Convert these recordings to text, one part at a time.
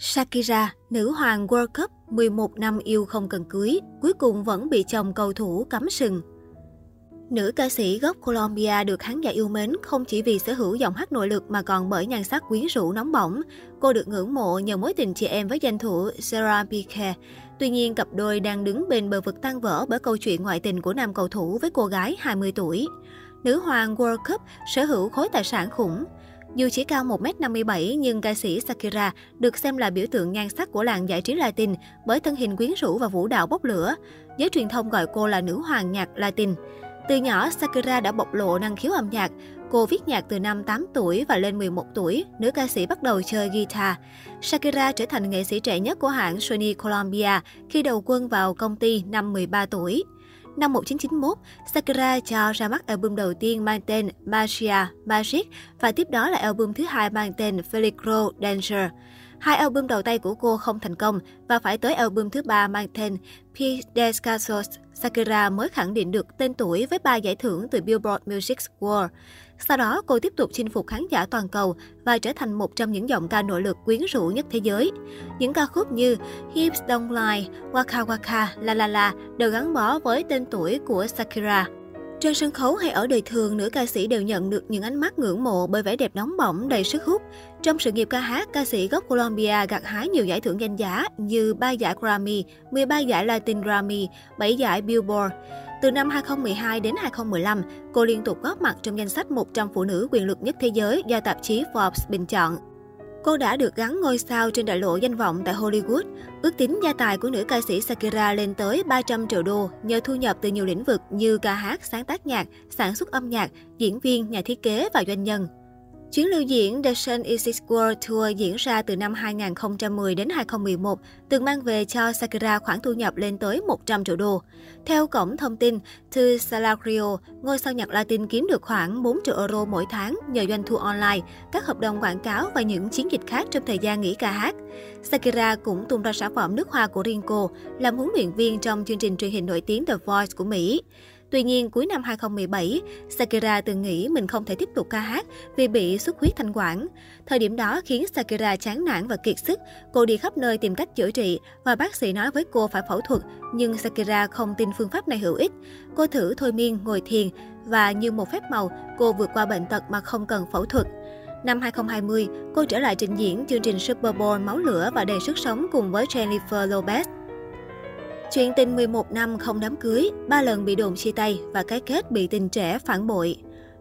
Shakira, nữ hoàng World Cup 11 năm yêu không cần cưới, cuối cùng vẫn bị chồng cầu thủ cắm sừng. Nữ ca sĩ gốc Colombia được khán giả yêu mến không chỉ vì sở hữu giọng hát nội lực mà còn bởi nhan sắc quyến rũ nóng bỏng. Cô được ngưỡng mộ nhờ mối tình chị em với danh thủ Sarah Piqué. Tuy nhiên, cặp đôi đang đứng bên bờ vực tan vỡ bởi câu chuyện ngoại tình của nam cầu thủ với cô gái 20 tuổi. Nữ hoàng World Cup sở hữu khối tài sản khủng. Dù chỉ cao 1m57 nhưng ca sĩ Shakira được xem là biểu tượng nhan sắc của làng giải trí Latin bởi thân hình quyến rũ và vũ đạo bốc lửa. Giới truyền thông gọi cô là nữ hoàng nhạc Latin. Từ nhỏ, Shakira đã bộc lộ năng khiếu âm nhạc. Cô viết nhạc từ năm 8 tuổi và lên 11 tuổi, nữ ca sĩ bắt đầu chơi guitar. Shakira trở thành nghệ sĩ trẻ nhất của hãng Sony Colombia khi đầu quân vào công ty năm 13 tuổi. Năm 1991, Sakura cho ra mắt album đầu tiên mang tên Magia Magic và tiếp đó là album thứ hai mang tên Felicro Danger. Hai album đầu tay của cô không thành công và phải tới album thứ ba mang tên P. Descasos Sakura mới khẳng định được tên tuổi với ba giải thưởng từ Billboard Music World. Sau đó, cô tiếp tục chinh phục khán giả toàn cầu và trở thành một trong những giọng ca nội lực quyến rũ nhất thế giới. Những ca khúc như Hips Don't Lie, Waka Waka, La La La đều gắn bó với tên tuổi của Sakura. Trên sân khấu hay ở đời thường, nữ ca sĩ đều nhận được những ánh mắt ngưỡng mộ bởi vẻ đẹp nóng bỏng, đầy sức hút. Trong sự nghiệp ca hát, ca sĩ gốc Colombia gặt hái nhiều giải thưởng danh giá như 3 giải Grammy, 13 giải Latin Grammy, 7 giải Billboard. Từ năm 2012 đến 2015, cô liên tục góp mặt trong danh sách 100 phụ nữ quyền lực nhất thế giới do tạp chí Forbes bình chọn. Cô đã được gắn ngôi sao trên đại lộ danh vọng tại Hollywood. Ước tính gia tài của nữ ca sĩ Shakira lên tới 300 triệu đô nhờ thu nhập từ nhiều lĩnh vực như ca hát, sáng tác nhạc, sản xuất âm nhạc, diễn viên, nhà thiết kế và doanh nhân. Chuyến lưu diễn The Sun Is Its World Tour diễn ra từ năm 2010 đến 2011, từng mang về cho Sakura khoản thu nhập lên tới 100 triệu đô. Theo cổng thông tin To Salario, ngôi sao nhạc Latin kiếm được khoảng 4 triệu euro mỗi tháng nhờ doanh thu online, các hợp đồng quảng cáo và những chiến dịch khác trong thời gian nghỉ ca hát. Sakura cũng tung ra sản phẩm nước hoa của riêng cô, làm huấn luyện viên trong chương trình truyền hình nổi tiếng The Voice của Mỹ. Tuy nhiên, cuối năm 2017, Shakira từng nghĩ mình không thể tiếp tục ca hát vì bị xuất huyết thanh quản. Thời điểm đó khiến Shakira chán nản và kiệt sức. Cô đi khắp nơi tìm cách chữa trị và bác sĩ nói với cô phải phẫu thuật, nhưng Shakira không tin phương pháp này hữu ích. Cô thử thôi miên, ngồi thiền và như một phép màu, cô vượt qua bệnh tật mà không cần phẫu thuật. Năm 2020, cô trở lại trình diễn chương trình Super Bowl máu lửa và đầy sức sống cùng với Jennifer Lopez. Chuyện tình 11 năm không đám cưới, ba lần bị đồn chia tay và cái kết bị tình trẻ phản bội.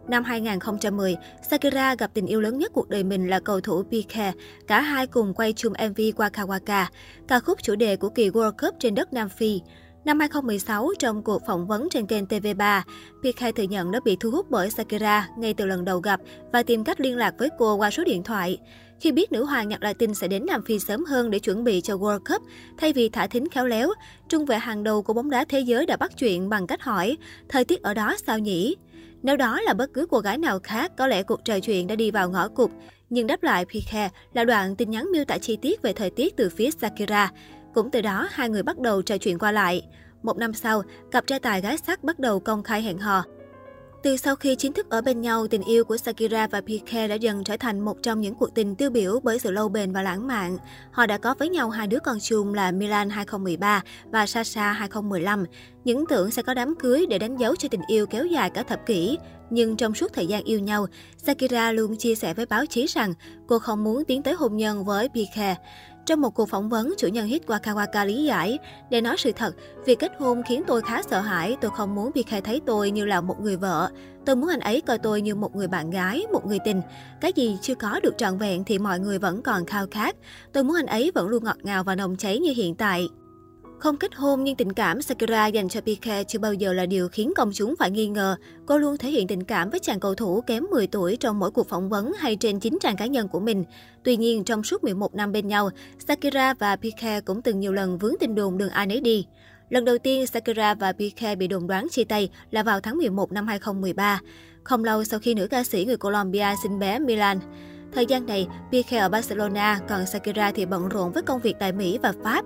Năm 2010, Sakura gặp tình yêu lớn nhất cuộc đời mình là cầu thủ Piqué. Cả hai cùng quay chung MV Waka Waka, ca khúc chủ đề của kỳ World Cup trên đất Nam Phi. Năm 2016, trong cuộc phỏng vấn trên kênh TV3, Piqué thừa nhận đã bị thu hút bởi Sakura ngay từ lần đầu gặp và tìm cách liên lạc với cô qua số điện thoại. Khi biết nữ hoàng nhạc Latin sẽ đến Nam Phi sớm hơn để chuẩn bị cho World Cup, thay vì thả thính khéo léo, trung vệ hàng đầu của bóng đá thế giới đã bắt chuyện bằng cách hỏi, thời tiết ở đó sao nhỉ? Nếu đó là bất cứ cô gái nào khác, có lẽ cuộc trò chuyện đã đi vào ngõ cụt. Nhưng đáp lại Pique là đoạn tin nhắn miêu tả chi tiết về thời tiết từ phía Shakira. Cũng từ đó, hai người bắt đầu trò chuyện qua lại. Một năm sau, cặp trai tài gái sắc bắt đầu công khai hẹn hò. Từ sau khi chính thức ở bên nhau, tình yêu của Shakira và Piqué đã dần trở thành một trong những cuộc tình tiêu biểu bởi sự lâu bền và lãng mạn. Họ đã có với nhau hai đứa con chung là Milan 2013 và Sasha 2015. Những tưởng sẽ có đám cưới để đánh dấu cho tình yêu kéo dài cả thập kỷ. Nhưng trong suốt thời gian yêu nhau, Shakira luôn chia sẻ với báo chí rằng cô không muốn tiến tới hôn nhân với Piqué. Trong một cuộc phỏng vấn, chủ nhân hit Wakawaka lý giải, để nói sự thật, việc kết hôn khiến tôi khá sợ hãi, tôi không muốn Piqué thấy tôi như là một người vợ. Tôi muốn anh ấy coi tôi như một người bạn gái, một người tình. Cái gì chưa có được trọn vẹn thì mọi người vẫn còn khao khát. Tôi muốn anh ấy vẫn luôn ngọt ngào và nồng cháy như hiện tại. Không kết hôn nhưng tình cảm Sakura dành cho Piqué chưa bao giờ là điều khiến công chúng phải nghi ngờ. Cô luôn thể hiện tình cảm với chàng cầu thủ kém 10 tuổi trong mỗi cuộc phỏng vấn hay trên chính trang cá nhân của mình. Tuy nhiên, trong suốt 11 năm bên nhau, Sakura và Piqué cũng từng nhiều lần vướng tin đồn đường ai nấy đi. Lần đầu tiên, Sakura và Piqué bị đồn đoán chia tay là vào tháng 11 năm 2013, không lâu sau khi nữ ca sĩ người Colombia sinh bé Milan. Thời gian này, Piqué ở Barcelona, còn Sakura thì bận rộn với công việc tại Mỹ và Pháp.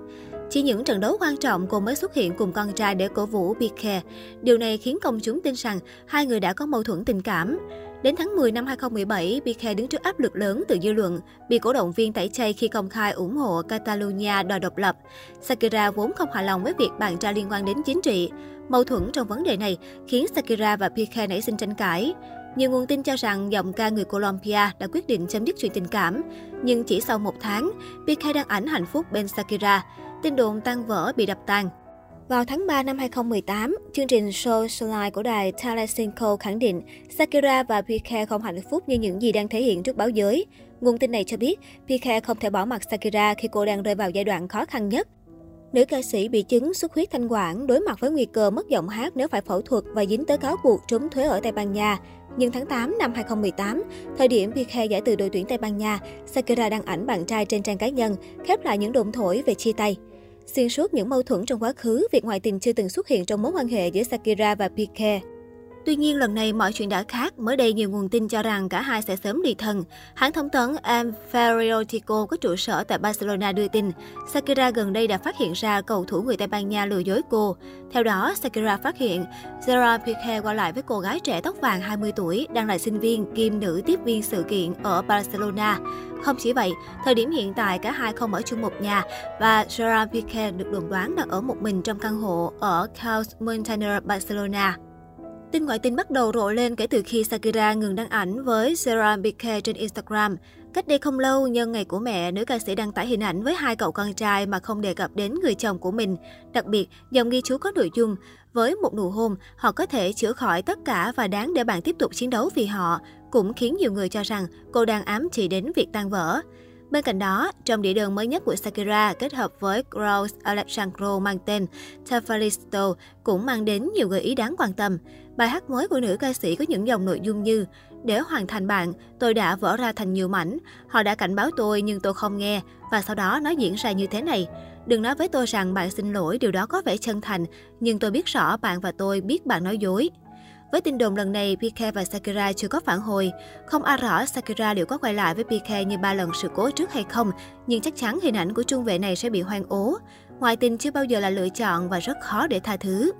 Chỉ những trận đấu quan trọng cô mới xuất hiện cùng con trai để cổ vũ Piqué. Điều này khiến công chúng tin rằng hai người đã có mâu thuẫn tình cảm. Đến tháng 10 năm 2017, Piqué đứng trước áp lực lớn từ dư luận, bị cổ động viên tẩy chay khi công khai ủng hộ Catalonia đòi độc lập. Shakira vốn không hài lòng với việc bạn trai liên quan đến chính trị. Mâu thuẫn trong vấn đề này khiến Shakira và Piqué nảy sinh tranh cãi. Nhiều nguồn tin cho rằng giọng ca người Colombia đã quyết định chấm dứt chuyện tình cảm. Nhưng chỉ sau một tháng, Piqué đăng ảnh hạnh phúc bên Shakira. Tin đồn tan vỡ bị đập tan. Vào tháng 3 năm 2018, chương trình Show slide của đài Telecinco khẳng định Shakira và Piqué không hạnh phúc như những gì đang thể hiện trước báo giới. Nguồn tin này cho biết, Piqué không thể bỏ mặt Shakira khi cô đang rơi vào giai đoạn khó khăn nhất. Nữ ca sĩ bị chứng xuất huyết thanh quản, đối mặt với nguy cơ mất giọng hát nếu phải phẫu thuật và dính tới cáo buộc trốn thuế ở Tây Ban Nha. Nhưng tháng 8 năm 2018, thời điểm Piqué giải từ đội tuyển Tây Ban Nha, Shakira đăng ảnh bạn trai trên trang cá nhân, khép lại những đồn thổi về chia tay. Xuyên suốt những mâu thuẫn trong quá khứ, việc ngoại tình chưa từng xuất hiện trong mối quan hệ giữa Shakira và Piqué. Tuy nhiên, lần này mọi chuyện đã khác. Mới đây, nhiều nguồn tin cho rằng cả hai sẽ sớm ly thân. Hãng thông tấn El Periodico có trụ sở tại Barcelona đưa tin, Shakira gần đây đã phát hiện ra cầu thủ người Tây Ban Nha lừa dối cô. Theo đó, Shakira phát hiện Gerard Piqué qua lại với cô gái trẻ tóc vàng 20 tuổi, đang là sinh viên kim nữ tiếp viên sự kiện ở Barcelona. Không chỉ vậy, thời điểm hiện tại cả hai không ở chung một nhà và Gerard Piqué được đồn đoán đang ở một mình trong căn hộ ở Caus Montaner, Barcelona. Tin ngoại tình bắt đầu rộ lên kể từ khi Shakira ngừng đăng ảnh với Sarah Piqué trên Instagram. Cách đây không lâu, nhân ngày của mẹ, nữ ca sĩ đăng tải hình ảnh với hai cậu con trai mà không đề cập đến người chồng của mình. Đặc biệt, dòng ghi chú có nội dung, với một nụ hôn, họ có thể chữa khỏi tất cả và đáng để bạn tiếp tục chiến đấu vì họ, cũng khiến nhiều người cho rằng cô đang ám chỉ đến việc tan vỡ. Bên cạnh đó, trong đĩa đơn mới nhất của Shakira kết hợp với Gross Alexandro mang tên Tafaristo cũng mang đến nhiều gợi ý đáng quan tâm. Bài hát mới của nữ ca sĩ có những dòng nội dung như Để hoàn thành bạn, tôi đã vỡ ra thành nhiều mảnh. Họ đã cảnh báo tôi nhưng tôi không nghe và sau đó nó diễn ra như thế này. Đừng nói với tôi rằng bạn xin lỗi, điều đó có vẻ chân thành, nhưng tôi biết rõ bạn và tôi biết bạn nói dối. Với tin đồn lần này, Piqué và Shakira chưa có phản hồi. Không ai rõ Shakira liệu có quay lại với Piqué như ba lần sự cố trước hay không, nhưng chắc chắn hình ảnh của trung vệ này sẽ bị hoang ố. Ngoại tình chưa bao giờ là lựa chọn và rất khó để tha thứ.